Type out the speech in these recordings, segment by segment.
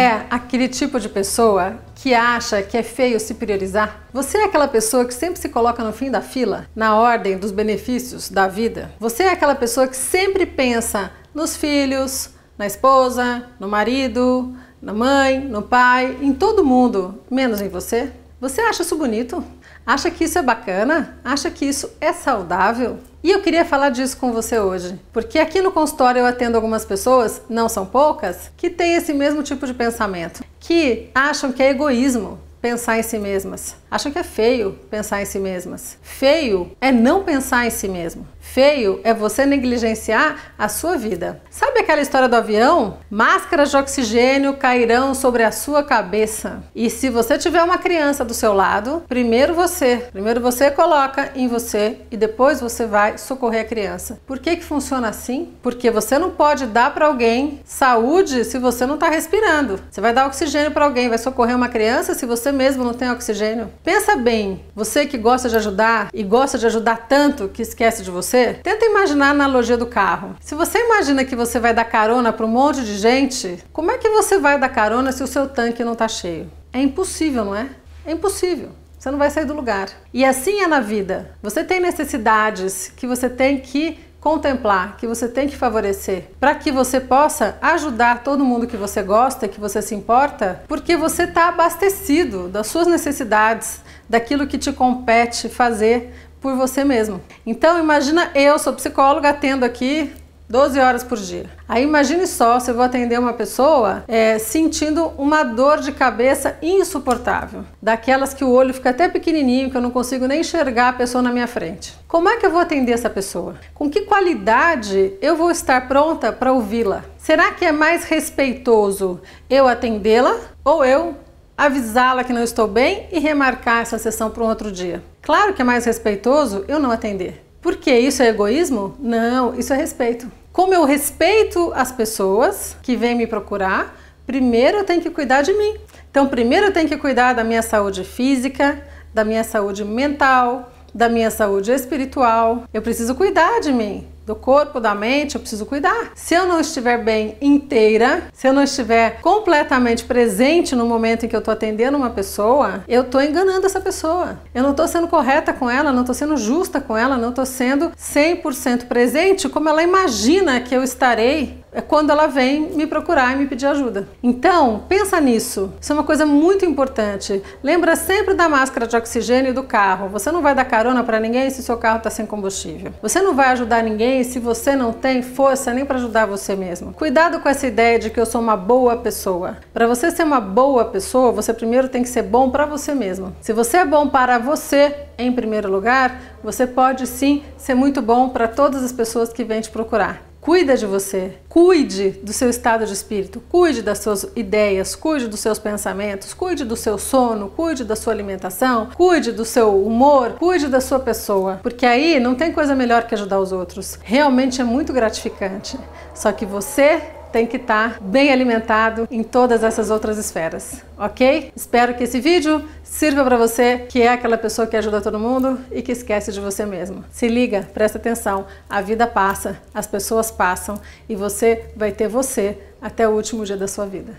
é aquele tipo de pessoa que acha que é feio se priorizar? Você é aquela pessoa que sempre se coloca no fim da fila, na ordem dos benefícios da vida? Você é aquela pessoa que sempre pensa nos filhos, na esposa, no marido, na mãe, no pai, em todo mundo, menos em você? Você acha isso bonito? Acha que isso é bacana? Acha que isso é saudável? E eu queria falar disso com você hoje, porque aqui no consultório eu atendo algumas pessoas, não são poucas, que têm esse mesmo tipo de pensamento, que acham que é egoísmo pensar em si mesmas, acham que é feio pensar em si mesmas. Feio é não pensar em si mesmo. Feio é você negligenciar a sua vida. Sabe aquela história do avião? Máscaras de oxigênio cairão sobre a sua cabeça. E se você tiver uma criança do seu lado, primeiro você, primeiro você coloca em você e depois você vai socorrer a criança. Por que que funciona assim? Porque você não pode dar para alguém saúde se você não está respirando. Você vai dar oxigênio para alguém, vai socorrer uma criança se você mesmo não tem oxigênio. Pensa bem, você que gosta de ajudar e gosta de ajudar tanto que esquece de você você? Tenta imaginar a analogia do carro. Se você imagina que você vai dar carona para um monte de gente, como é que você vai dar carona se o seu tanque não está cheio? É impossível, não é? É impossível. Você não vai sair do lugar. E assim é na vida. Você tem necessidades que você tem que contemplar, que você tem que favorecer, para que você possa ajudar todo mundo que você gosta, que você se importa, porque você está abastecido das suas necessidades, daquilo que te compete fazer por você mesmo. Então imagina eu sou psicóloga atendo aqui 12 horas por dia. Aí imagine só se eu vou atender uma pessoa é, sentindo uma dor de cabeça insuportável, daquelas que o olho fica até pequenininho, que eu não consigo nem enxergar a pessoa na minha frente. Como é que eu vou atender essa pessoa? Com que qualidade eu vou estar pronta para ouvi-la? Será que é mais respeitoso eu atendê-la ou eu avisá-la que não estou bem e remarcar essa sessão para um outro dia. Claro que é mais respeitoso eu não atender. Por que isso é egoísmo? Não, isso é respeito. Como eu respeito as pessoas que vêm me procurar, primeiro eu tenho que cuidar de mim. Então, primeiro eu tenho que cuidar da minha saúde física, da minha saúde mental, da minha saúde espiritual. Eu preciso cuidar de mim do corpo, da mente, eu preciso cuidar. Se eu não estiver bem inteira, se eu não estiver completamente presente no momento em que eu estou atendendo uma pessoa, eu estou enganando essa pessoa. Eu não estou sendo correta com ela, não estou sendo justa com ela, não estou sendo 100% presente como ela imagina que eu estarei quando ela vem me procurar e me pedir ajuda. Então, pensa nisso. Isso é uma coisa muito importante. Lembra sempre da máscara de oxigênio do carro. Você não vai dar carona para ninguém se seu carro está sem combustível. Você não vai ajudar ninguém se você não tem força nem para ajudar você mesmo. Cuidado com essa ideia de que eu sou uma boa pessoa. Para você ser uma boa pessoa, você primeiro tem que ser bom para você mesmo. Se você é bom para você, em primeiro lugar, você pode sim ser muito bom para todas as pessoas que vêm te procurar. Cuida de você, cuide do seu estado de espírito, cuide das suas ideias, cuide dos seus pensamentos, cuide do seu sono, cuide da sua alimentação, cuide do seu humor, cuide da sua pessoa, porque aí não tem coisa melhor que ajudar os outros. Realmente é muito gratificante. Só que você tem que estar tá bem alimentado em todas essas outras esferas, ok? Espero que esse vídeo sirva para você que é aquela pessoa que ajuda todo mundo e que esquece de você mesmo. Se liga, presta atenção, a vida passa, as pessoas passam e você vai ter você até o último dia da sua vida.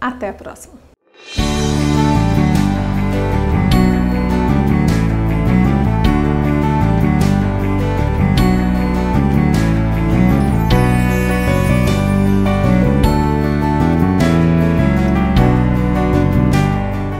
Até a próxima!